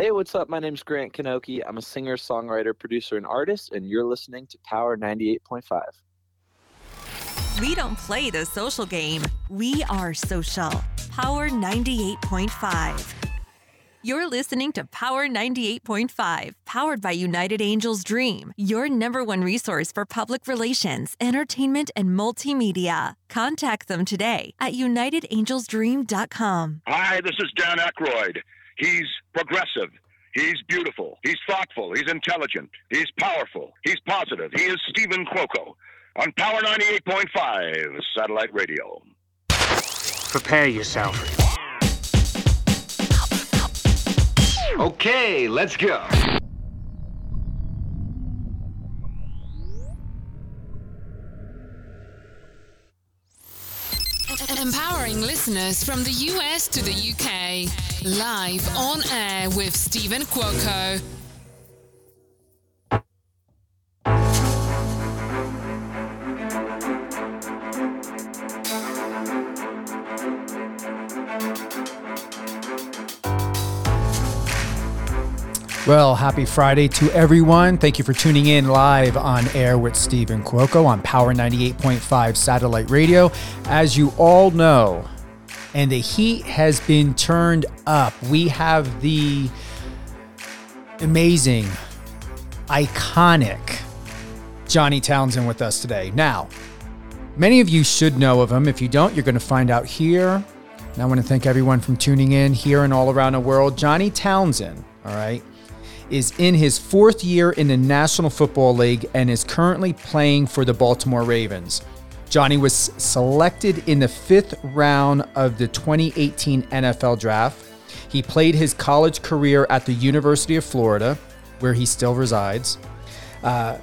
Hey, what's up? My name's Grant Kanoki. I'm a singer, songwriter, producer, and artist, and you're listening to Power 98.5. We don't play the social game, we are social. Power 98.5. You're listening to Power 98.5, powered by United Angels Dream, your number one resource for public relations, entertainment, and multimedia. Contact them today at unitedangelsdream.com. Hi, this is Dan Aykroyd. He's progressive. He's beautiful. He's thoughtful. He's intelligent. He's powerful. He's positive. He is Stephen Cuoco on Power 98.5 Satellite Radio. Prepare yourself. Okay, let's go. Empowering listeners from the US to the UK. Live on air with Stephen Cuoco. Well, happy Friday to everyone. Thank you for tuning in live on air with Stephen Cuoco on Power 98.5 Satellite Radio. As you all know, and the heat has been turned up, we have the amazing, iconic Johnny Townsend with us today. Now, many of you should know of him. If you don't, you're going to find out here. And I want to thank everyone from tuning in here and all around the world. Johnny Townsend, all right, is in his fourth year in the National Football League and is currently playing for the Baltimore Ravens. Johnny was selected in the fifth round of the 2018 NFL Draft. He played his college career at the University of Florida, where he still resides. Uh,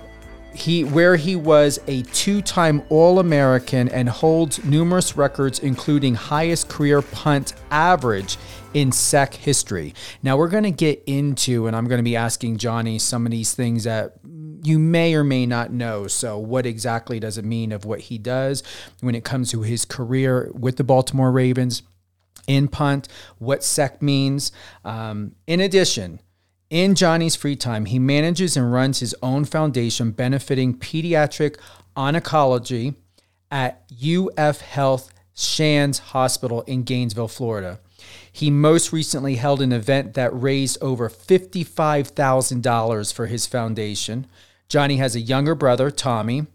he where he was a two-time All-American and holds numerous records, including highest career punt average in SEC history. Now we're going to get into, and I'm going to be asking Johnny some of these things that you may or may not know. So, what exactly does it mean of what he does when it comes to his career with the Baltimore Ravens? In punt, what SEC means. Um, in addition, in Johnny's free time, he manages and runs his own foundation benefiting pediatric oncology at UF Health Shands Hospital in Gainesville, Florida. He most recently held an event that raised over $55,000 for his foundation. Johnny has a younger brother, Tommy,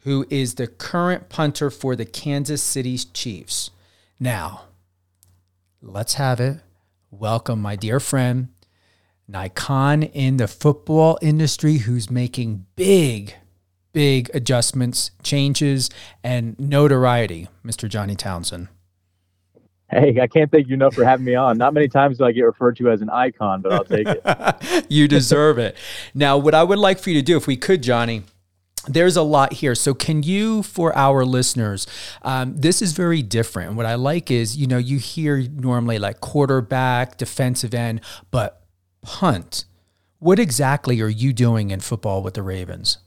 who is the current punter for the Kansas City Chiefs. Now, let's have it. Welcome, my dear friend, an icon in the football industry who's making big, big adjustments, changes, and notoriety, Mr. Johnny Townsend. Hey, I can't thank you enough for having me on. Not many times do I get referred to as an icon, but I'll take it. you deserve it. Now, what I would like for you to do, if we could, Johnny, there's a lot here. So, can you, for our listeners, um, this is very different. What I like is, you know, you hear normally like quarterback, defensive end, but punt. What exactly are you doing in football with the Ravens?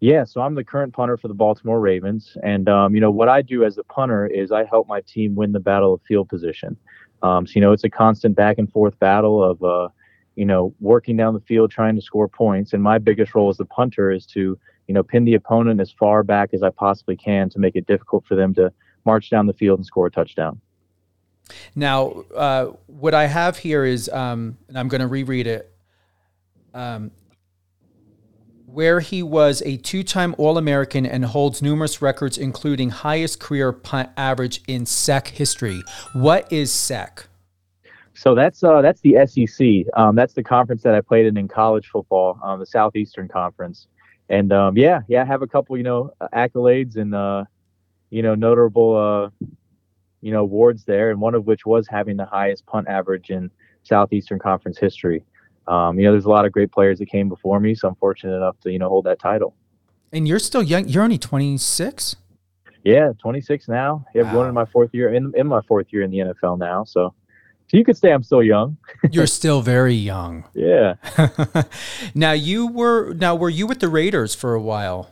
Yeah, so I'm the current punter for the Baltimore Ravens, and um, you know what I do as a punter is I help my team win the battle of field position. Um, so you know it's a constant back and forth battle of uh, you know working down the field trying to score points, and my biggest role as the punter is to you know pin the opponent as far back as I possibly can to make it difficult for them to march down the field and score a touchdown. Now, uh, what I have here is, um, and I'm going to reread it. Um, where he was a two time All American and holds numerous records, including highest career punt average in SEC history. What is SEC? So that's uh, that's the SEC. Um, that's the conference that I played in in college football, um, the Southeastern Conference. And um, yeah, yeah, I have a couple, you know, accolades and uh, you know notable, uh, you know, awards there, and one of which was having the highest punt average in Southeastern Conference history um, you know, there's a lot of great players that came before me, so I'm fortunate enough to you know hold that title. And you're still young. You're only 26. Yeah, 26 now. Yeah, wow. going in my fourth year in in my fourth year in the NFL now. So, so you could say I'm still young. you're still very young. Yeah. now you were now were you with the Raiders for a while?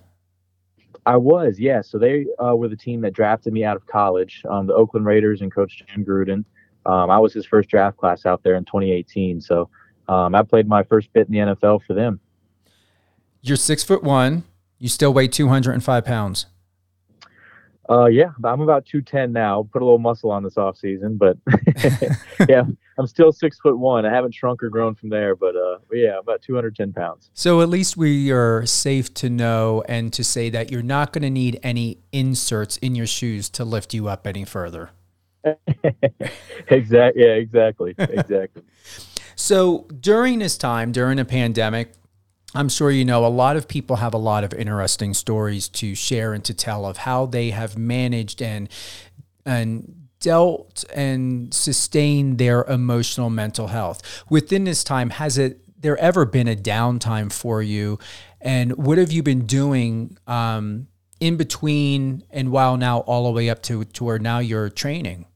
I was, yeah. So they uh, were the team that drafted me out of college. Um, the Oakland Raiders and Coach Jon Gruden. Um, I was his first draft class out there in 2018. So um, I played my first bit in the NFL for them. You're six foot one. You still weigh 205 pounds. Uh, yeah, I'm about 210 now. Put a little muscle on this off season, but yeah, I'm still six foot one. I haven't shrunk or grown from there, but uh, yeah, about 210 pounds. So at least we are safe to know and to say that you're not going to need any inserts in your shoes to lift you up any further. exactly. Yeah, exactly. Exactly. So during this time, during a pandemic, I'm sure you know a lot of people have a lot of interesting stories to share and to tell of how they have managed and and dealt and sustained their emotional mental health. Within this time, has it there ever been a downtime for you? And what have you been doing um, in between and while now all the way up to, to where now you're training?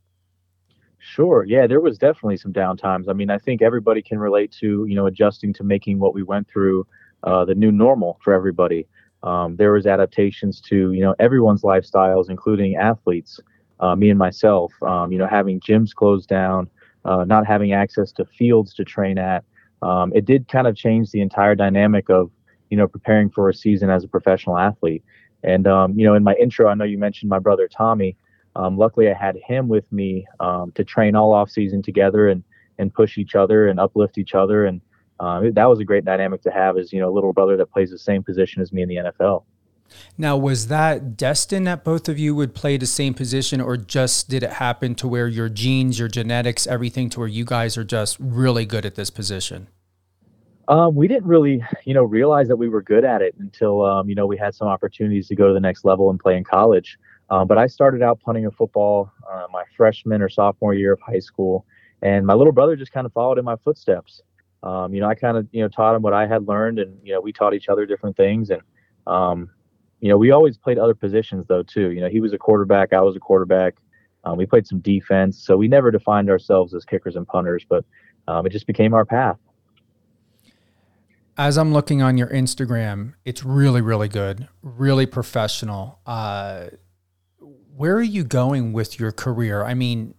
Sure. Yeah, there was definitely some downtimes. I mean, I think everybody can relate to, you know, adjusting to making what we went through uh, the new normal for everybody. Um, there was adaptations to you know everyone's lifestyles, including athletes, uh, me and myself. Um, you know, having gyms closed down, uh, not having access to fields to train at. Um, it did kind of change the entire dynamic of you know preparing for a season as a professional athlete. And um, you know, in my intro, I know you mentioned my brother Tommy. Um, luckily, I had him with me um, to train all off season together and and push each other and uplift each other and um, that was a great dynamic to have as you know a little brother that plays the same position as me in the NFL. Now, was that destined that both of you would play the same position, or just did it happen to where your genes, your genetics, everything, to where you guys are just really good at this position? Um, we didn't really, you know, realize that we were good at it until, um, you know, we had some opportunities to go to the next level and play in college. Um, but I started out punting a football uh, my freshman or sophomore year of high school, and my little brother just kind of followed in my footsteps um, you know, I kind of, you know, taught him what I had learned and, you know, we taught each other different things. And, um, you know, we always played other positions though, too. You know, he was a quarterback, I was a quarterback. Um, we played some defense. So we never defined ourselves as kickers and punters, but um, it just became our path. As I'm looking on your Instagram, it's really, really good, really professional. Uh, where are you going with your career? I mean,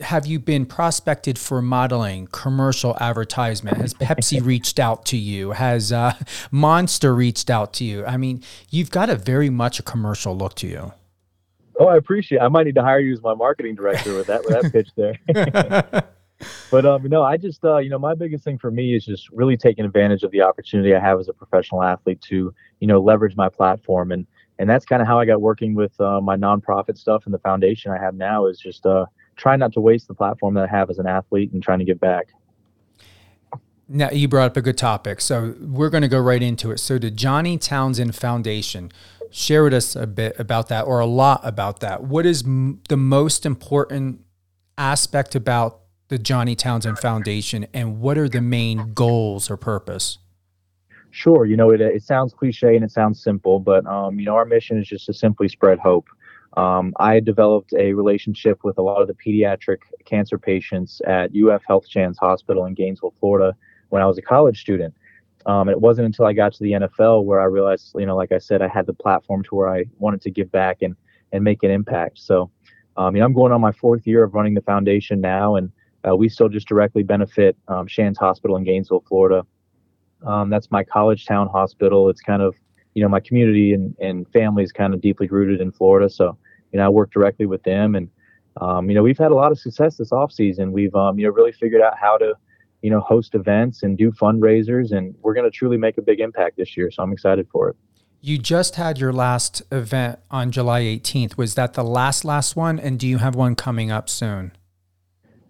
have you been prospected for modeling, commercial advertisement? Has Pepsi reached out to you? Has uh, Monster reached out to you? I mean, you've got a very much a commercial look to you. Oh, I appreciate. It. I might need to hire you as my marketing director with that with that pitch there. but um, no, I just uh, you know, my biggest thing for me is just really taking advantage of the opportunity I have as a professional athlete to you know leverage my platform and and that's kind of how I got working with uh, my nonprofit stuff and the foundation I have now is just uh try not to waste the platform that I have as an athlete and trying to give back. Now, you brought up a good topic. So we're going to go right into it. So, the Johnny Townsend Foundation, share with us a bit about that or a lot about that. What is m- the most important aspect about the Johnny Townsend Foundation and what are the main goals or purpose? Sure. You know, it, it sounds cliche and it sounds simple, but, um, you know, our mission is just to simply spread hope. Um, I developed a relationship with a lot of the pediatric cancer patients at UF Health Shands Hospital in Gainesville, Florida, when I was a college student. Um, it wasn't until I got to the NFL where I realized, you know, like I said, I had the platform to where I wanted to give back and and make an impact. So, um, you know, I'm going on my fourth year of running the foundation now, and uh, we still just directly benefit um, Shands Hospital in Gainesville, Florida. Um, that's my college town hospital. It's kind of you know, my community and, and family is kind of deeply rooted in Florida. So, you know, I work directly with them and, um, you know, we've had a lot of success this off season. We've, um, you know, really figured out how to, you know, host events and do fundraisers and we're going to truly make a big impact this year. So I'm excited for it. You just had your last event on July 18th. Was that the last, last one? And do you have one coming up soon?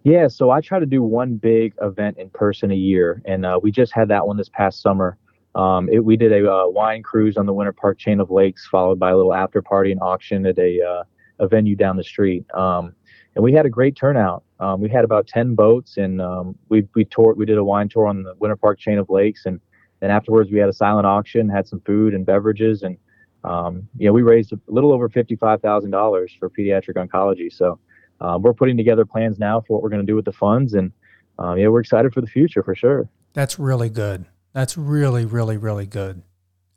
Yeah, so I try to do one big event in person a year, and uh, we just had that one this past summer. Um, it, we did a uh, wine cruise on the Winter Park chain of lakes, followed by a little after party and auction at a uh, a venue down the street. Um, and we had a great turnout. Um, we had about ten boats, and um, we we toured. We did a wine tour on the Winter Park chain of lakes, and then afterwards we had a silent auction, had some food and beverages, and um, you know we raised a little over fifty five thousand dollars for pediatric oncology. So um, we're putting together plans now for what we're going to do with the funds, and um, yeah, we're excited for the future for sure. That's really good. That's really, really, really good.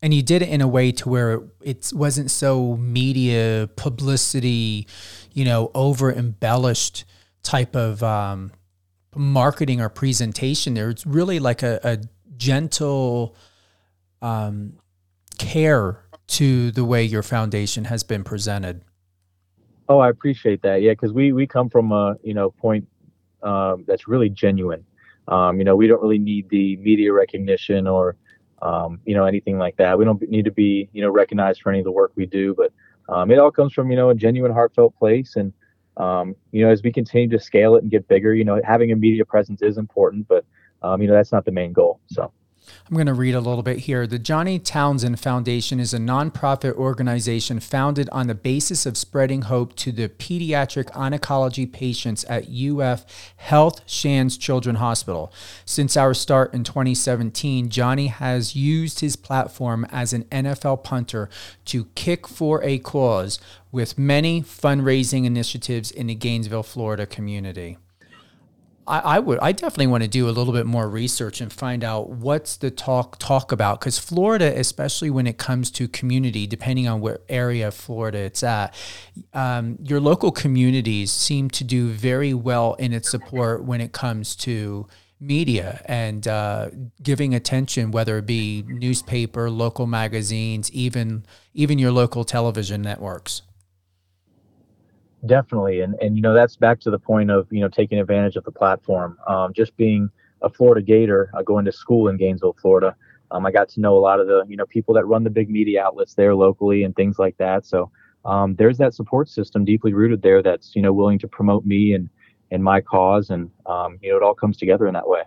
And you did it in a way to where it, it wasn't so media publicity, you know, over embellished type of um, marketing or presentation there. It's really like a, a gentle um, care to the way your foundation has been presented. Oh, I appreciate that. Yeah, because we we come from a you know point um, that's really genuine. Um, you know, we don't really need the media recognition or um, you know anything like that. We don't need to be you know recognized for any of the work we do, but um, it all comes from you know a genuine, heartfelt place. And um, you know, as we continue to scale it and get bigger, you know, having a media presence is important, but um, you know that's not the main goal. So. I'm going to read a little bit here. The Johnny Townsend Foundation is a nonprofit organization founded on the basis of spreading hope to the pediatric oncology patients at UF Health Shands Children's Hospital. Since our start in 2017, Johnny has used his platform as an NFL punter to kick for a cause with many fundraising initiatives in the Gainesville, Florida community. I, I would I definitely want to do a little bit more research and find out what's the talk talk about because Florida, especially when it comes to community, depending on what area of Florida it's at, um, your local communities seem to do very well in its support when it comes to media and uh, giving attention, whether it be newspaper, local magazines, even even your local television networks. Definitely, and and you know that's back to the point of you know taking advantage of the platform. Um, just being a Florida Gator, uh, going to school in Gainesville, Florida, um, I got to know a lot of the you know people that run the big media outlets there locally and things like that. So um, there's that support system deeply rooted there that's you know willing to promote me and and my cause, and um, you know it all comes together in that way.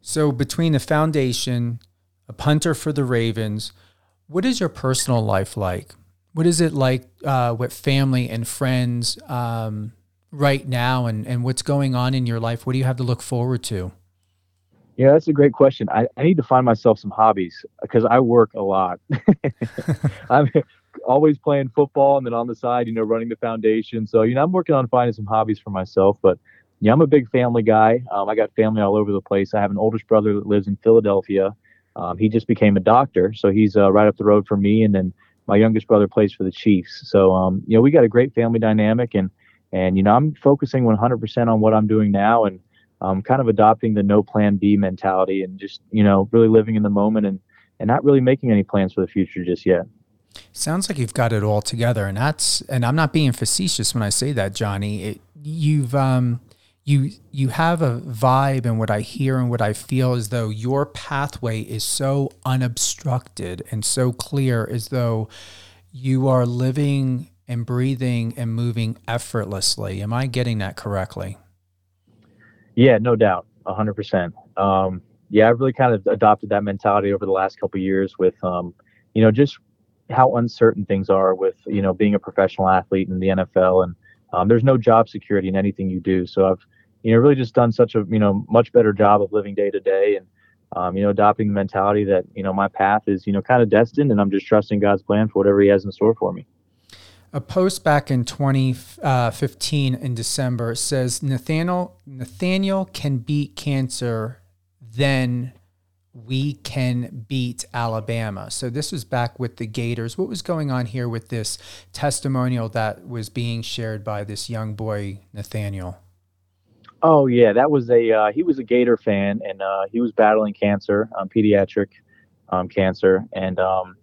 So between the foundation, a punter for the Ravens, what is your personal life like? What is it like uh, with family and friends um, right now, and, and what's going on in your life? What do you have to look forward to? Yeah, that's a great question. I, I need to find myself some hobbies because I work a lot. I'm always playing football and then on the side, you know, running the foundation. So, you know, I'm working on finding some hobbies for myself. But yeah, I'm a big family guy. Um, I got family all over the place. I have an oldest brother that lives in Philadelphia. Um, he just became a doctor, so he's uh, right up the road from me. And then my youngest brother plays for the Chiefs. So, um, you know, we got a great family dynamic, and and you know, I'm focusing 100% on what I'm doing now, and um, kind of adopting the no plan B mentality, and just you know, really living in the moment, and and not really making any plans for the future just yet. Sounds like you've got it all together, and that's and I'm not being facetious when I say that, Johnny. It, you've um, you you have a vibe and what I hear and what I feel as though your pathway is so unobstructed and so clear as though you are living and breathing and moving effortlessly. Am I getting that correctly? Yeah, no doubt, hundred um, percent. Yeah, I've really kind of adopted that mentality over the last couple years with, um, you know, just how uncertain things are with, you know, being a professional athlete in the NFL and um, there's no job security in anything you do. So I've, you know, really just done such a, you know, much better job of living day to day and, um, you know, adopting the mentality that, you know, my path is, you know, kind of destined and I'm just trusting God's plan for whatever he has in store for me. A post back in 2015 uh, in December says Nathaniel Nathaniel can beat cancer, then we can beat Alabama. So this was back with the Gators. What was going on here with this testimonial that was being shared by this young boy Nathaniel? Oh yeah, that was a uh, he was a Gator fan and uh, he was battling cancer, um, pediatric um, cancer, and um,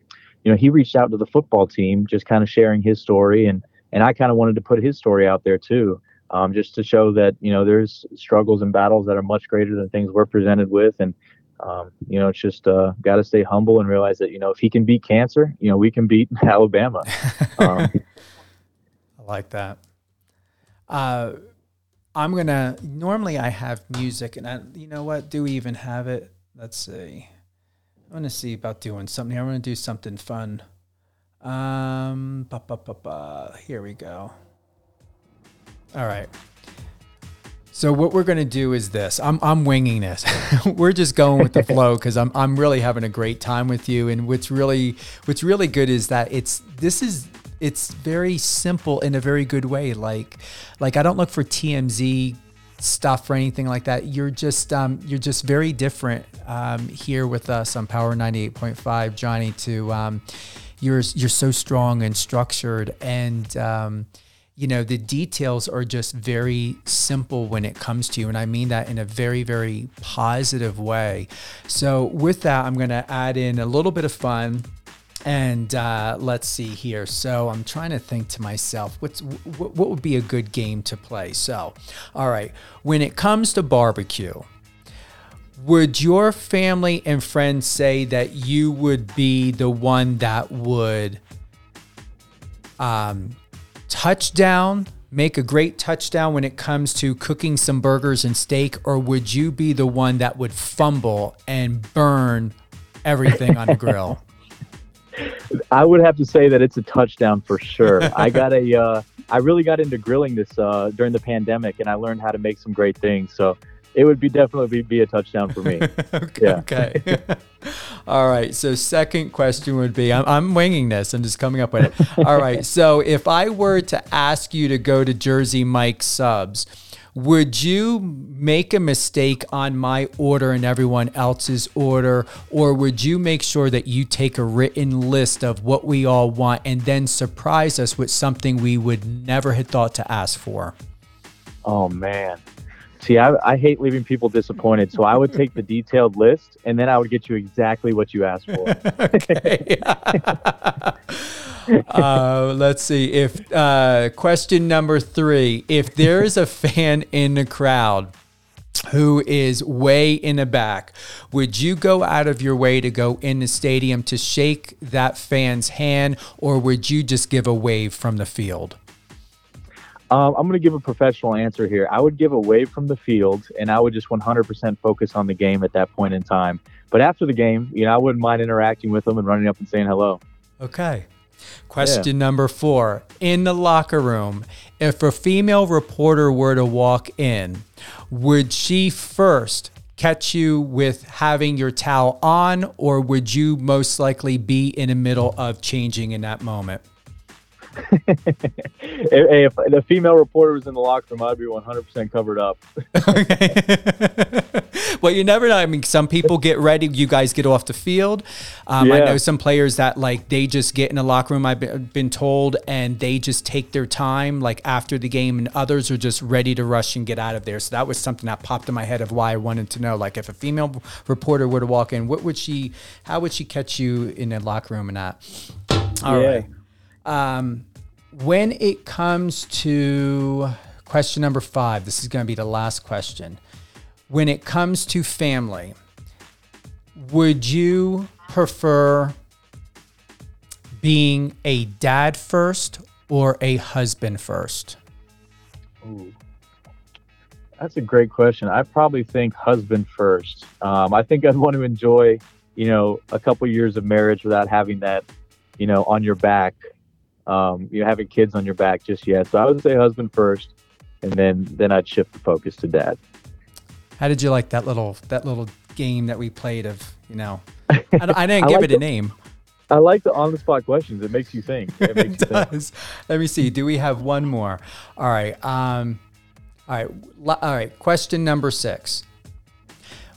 you know he reached out to the football team, just kind of sharing his story, and and I kind of wanted to put his story out there too, um, just to show that you know there's struggles and battles that are much greater than things we're presented with, and um, you know, it's just uh, got to stay humble and realize that you know if he can beat cancer, you know, we can beat Alabama. Um, I like that. Uh, I'm gonna. Normally, I have music, and I, you know what? Do we even have it? Let's see. I'm gonna see about doing something. I'm gonna do something fun. Um, ba, ba, ba, ba. here we go. All right. So what we're going to do is this. I'm I'm winging this. we're just going with the flow because I'm I'm really having a great time with you. And what's really what's really good is that it's this is it's very simple in a very good way. Like like I don't look for TMZ stuff or anything like that. You're just um, you're just very different um, here with us on Power 98.5, Johnny. To um, you're you're so strong and structured and um, you know, the details are just very simple when it comes to you. And I mean that in a very, very positive way. So, with that, I'm going to add in a little bit of fun. And uh, let's see here. So I'm trying to think to myself, what's what, what would be a good game to play? So, all right, when it comes to barbecue, would your family and friends say that you would be the one that would um, touchdown, make a great touchdown when it comes to cooking some burgers and steak, or would you be the one that would fumble and burn everything on the grill? I would have to say that it's a touchdown for sure. I got a, uh, I really got into grilling this uh, during the pandemic, and I learned how to make some great things. So it would be definitely be, be a touchdown for me. okay. Okay. All right. So second question would be, I'm, I'm winging this. I'm just coming up with it. All right. So if I were to ask you to go to Jersey Mike subs, would you make a mistake on my order and everyone else's order, or would you make sure that you take a written list of what we all want and then surprise us with something we would never have thought to ask for? Oh man. See, I, I hate leaving people disappointed, so I would take the detailed list and then I would get you exactly what you asked for. uh, let's see. If uh, question number three: If there is a fan in the crowd who is way in the back, would you go out of your way to go in the stadium to shake that fan's hand, or would you just give a wave from the field? Um, I'm going to give a professional answer here. I would give away from the field, and I would just 100% focus on the game at that point in time. But after the game, you know, I wouldn't mind interacting with them and running up and saying hello. Okay. Question yeah. number four. In the locker room, if a female reporter were to walk in, would she first catch you with having your towel on, or would you most likely be in the middle of changing in that moment? If, if the female reporter was in the locker room, I'd be 100% covered up. okay. well, you never know. I mean, some people get ready. You guys get off the field. Um, yeah. I know some players that like they just get in the locker room. I've been, been told, and they just take their time, like after the game, and others are just ready to rush and get out of there. So that was something that popped in my head of why I wanted to know. Like, if a female reporter were to walk in, what would she? How would she catch you in the locker room and that? All yeah. right. Um, when it comes to question number five, this is going to be the last question. When it comes to family, would you prefer being a dad first or a husband first? Ooh, that's a great question. I probably think husband first. Um, I think I'd want to enjoy, you know, a couple years of marriage without having that, you know, on your back um, you know, having kids on your back just yet. So I would say husband first, and then then I'd shift the focus to dad. How did you like that little that little game that we played of you know? I, I didn't I give like it a name. I like the on the spot questions. It makes you think. It, it does. Think. Let me see. Do we have one more? All right. Um, all right. All right. Question number six.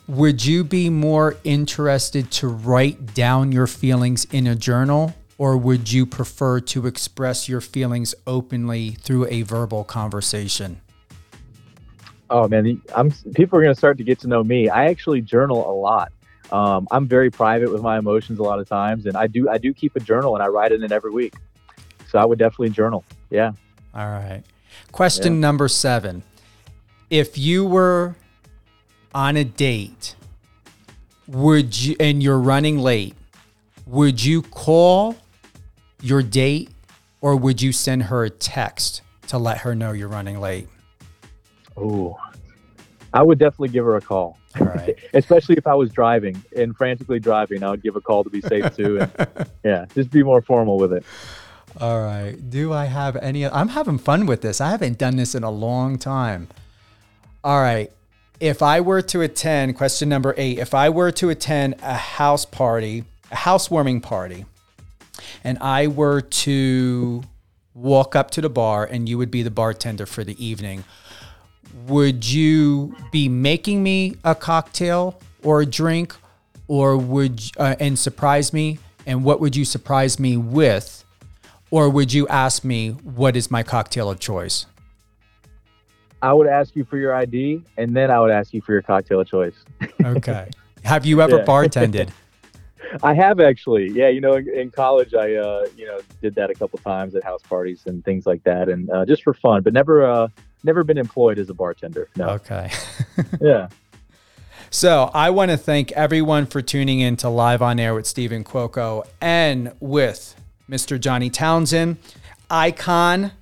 Would you be more interested to write down your feelings in a journal or would you prefer to express your feelings openly through a verbal conversation? Oh man, I'm people are going to start to get to know me. I actually journal a lot. Um, I'm very private with my emotions a lot of times, and I do I do keep a journal and I write in it every week. So I would definitely journal. Yeah. All right. Question yeah. number seven: If you were on a date, would you and you're running late, would you call your date, or would you send her a text to let her know you're running late? Oh, I would definitely give her a call. All right. Especially if I was driving and frantically driving, I would give a call to be safe too. And yeah, just be more formal with it. All right. Do I have any? I'm having fun with this. I haven't done this in a long time. All right. If I were to attend, question number eight, if I were to attend a house party, a housewarming party, and I were to walk up to the bar and you would be the bartender for the evening, would you be making me a cocktail or a drink or would uh, and surprise me and what would you surprise me with Or would you ask me, what is my cocktail of choice? I would ask you for your ID, and then I would ask you for your cocktail of choice. Okay. Have you ever Yeah. bartended? I have actually, yeah. You know, in, in college, I uh, you know did that a couple times at house parties and things like that, and uh, just for fun, but never uh, never been employed as a bartender. No. Okay. Yeah. So I want to thank everyone for tuning in to Live on Air with Stephen Cuoco and with Mr. Johnny Townsend, icon.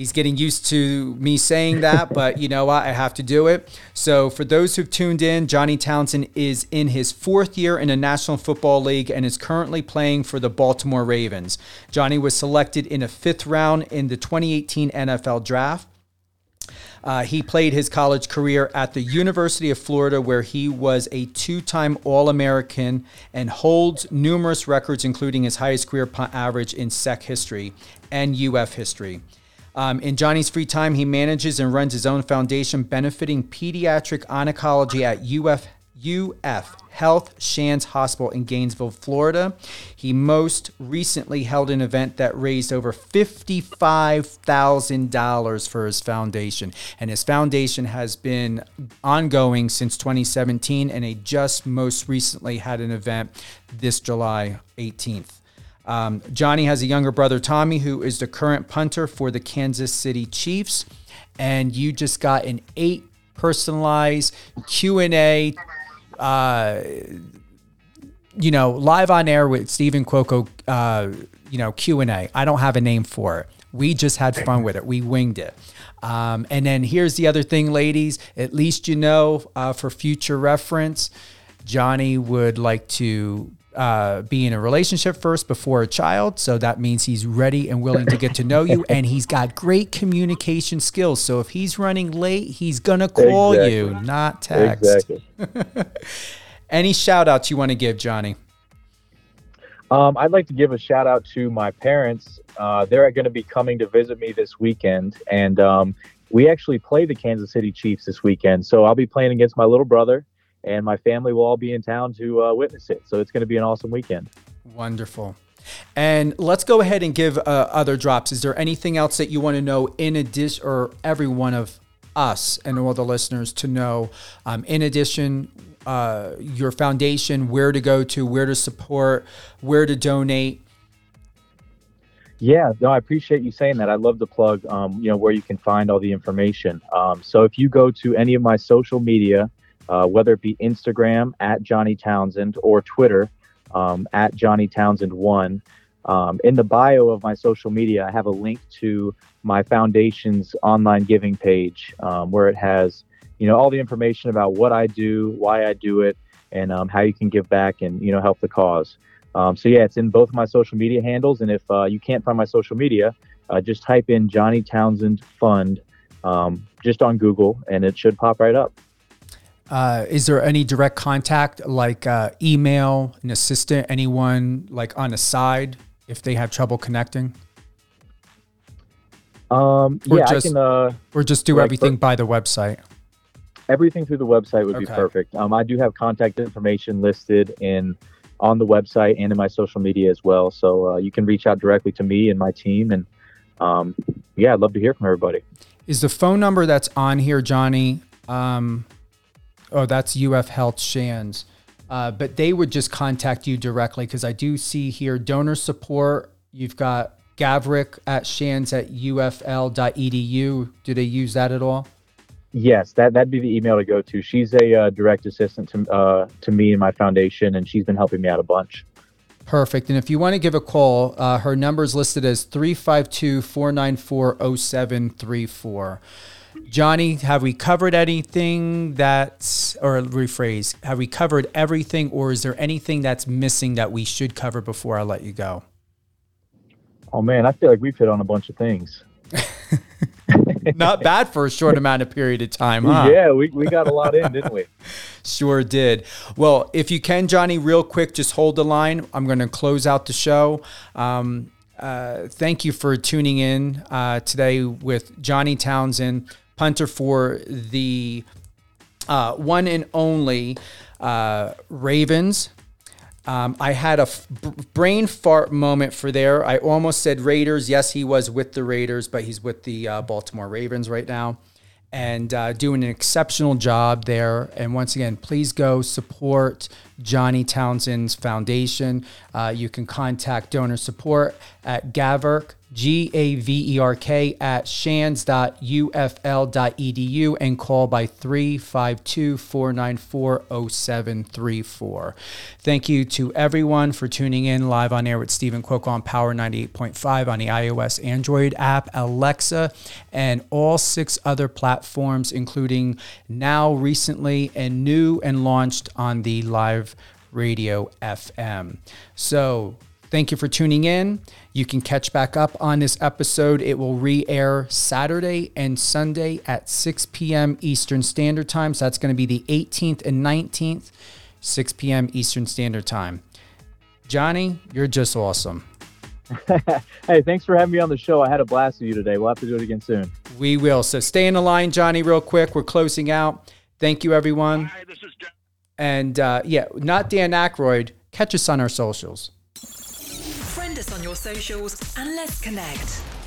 He's getting used to me saying that, but you know what? I have to do it. So, for those who've tuned in, Johnny Townsend is in his fourth year in the National Football League and is currently playing for the Baltimore Ravens. Johnny was selected in a fifth round in the 2018 NFL Draft. Uh, he played his college career at the University of Florida, where he was a two time All American and holds numerous records, including his highest career punt average in SEC history and UF history. Um, in Johnny's free time, he manages and runs his own foundation benefiting pediatric oncology at UF, UF Health Shands Hospital in Gainesville, Florida. He most recently held an event that raised over $55,000 for his foundation. And his foundation has been ongoing since 2017, and he just most recently had an event this July 18th. Um, Johnny has a younger brother, Tommy, who is the current punter for the Kansas City Chiefs. And you just got an eight personalized Q&A uh, you know, live on air with Stephen Cuoco, uh, you know, Q and A. I don't have a name for it. We just had fun with it. We winged it. Um, and then here's the other thing, ladies. At least you know, uh, for future reference, Johnny would like to uh, be in a relationship first before a child. So that means he's ready and willing to get to know you, and he's got great communication skills. So if he's running late, he's gonna call you, not text. Exactly. Any shout outs you want to give, Johnny? Um, I'd like to give a shout out to my parents. Uh, they're going to be coming to visit me this weekend, and um, we actually play the Kansas City Chiefs this weekend. So I'll be playing against my little brother, and my family will all be in town to uh, witness it. So it's going to be an awesome weekend. Wonderful. And let's go ahead and give uh, other drops. Is there anything else that you want to know in addition, or every one of us and all the listeners to know? Um, in addition, uh, your foundation, where to go to, where to support, where to donate. Yeah, no, I appreciate you saying that. I love to plug, um, you know, where you can find all the information. Um, so if you go to any of my social media, uh, whether it be Instagram at Johnny Townsend or Twitter um, at Johnny Townsend One, um, in the bio of my social media, I have a link to my foundation's online giving page, um, where it has, you know, all the information about what I do, why I do it, and um, how you can give back and you know help the cause. Um, so yeah, it's in both of my social media handles, and if uh, you can't find my social media, uh, just type in Johnny Townsend Fund um, just on Google, and it should pop right up. Uh, is there any direct contact, like uh, email, an assistant, anyone like on the side if they have trouble connecting, Um, Or yeah, just- I can. Uh, or just do Like, everything by the website? everything through the website would be perfect. Um, I do have contact information listed in on the website and in my social media as well, so uh, you can reach out directly to me and my team. And um, yeah, I'd love to hear from everybody. Is the phone number that's on here, Johnny? Um, oh, that's UF Health Shands. Uh, but they would just contact you directly because I do see here donor support. You've got Gaverk at Shands at ufl.edu. Do they use that at all? Yes, that that'd be the email to go to. She's a uh, direct assistant to uh, to me and my foundation, and she's been helping me out a bunch. Perfect. And if you want to give a call, uh, her number is listed as 352 494 0734. Johnny, have we covered anything that's, or rephrase, have we covered everything, or is there anything that's missing that we should cover before I let you go? Oh man, I feel like we've hit on a bunch of things. Not bad for a short amount of period of time, huh? Yeah, we, we got a lot in, didn't we? Sure did. Well, if you can, Johnny, real quick, just hold the line. I'm going to close out the show. Um, uh, thank you for tuning in uh, today with Johnny Townsend, punter for the uh, one and only uh, Ravens. Um, I had a f- brain fart moment for there. I almost said Raiders. Yes, he was with the Raiders, but he's with the uh, Baltimore Ravens right now and uh, doing an exceptional job there. And once again, please go support Johnny Townsend's foundation. Uh, you can contact donor support at Gaverk G A V E R K at shands.ufl.edu and call by 352 494 0734. Thank you to everyone for tuning in live on air with Stephen Cuoco on Power 98.5 on the iOS Android app, Alexa, and all six other platforms, including now recently and new and launched on the live radio FM. So, Thank you for tuning in. You can catch back up on this episode. It will re air Saturday and Sunday at 6 p.m. Eastern Standard Time. So that's going to be the 18th and 19th, 6 p.m. Eastern Standard Time. Johnny, you're just awesome. hey, thanks for having me on the show. I had a blast with you today. We'll have to do it again soon. We will. So stay in the line, Johnny, real quick. We're closing out. Thank you, everyone. Hi, this is Dan. And uh, yeah, not Dan Aykroyd. Catch us on our socials. On your socials and let's connect.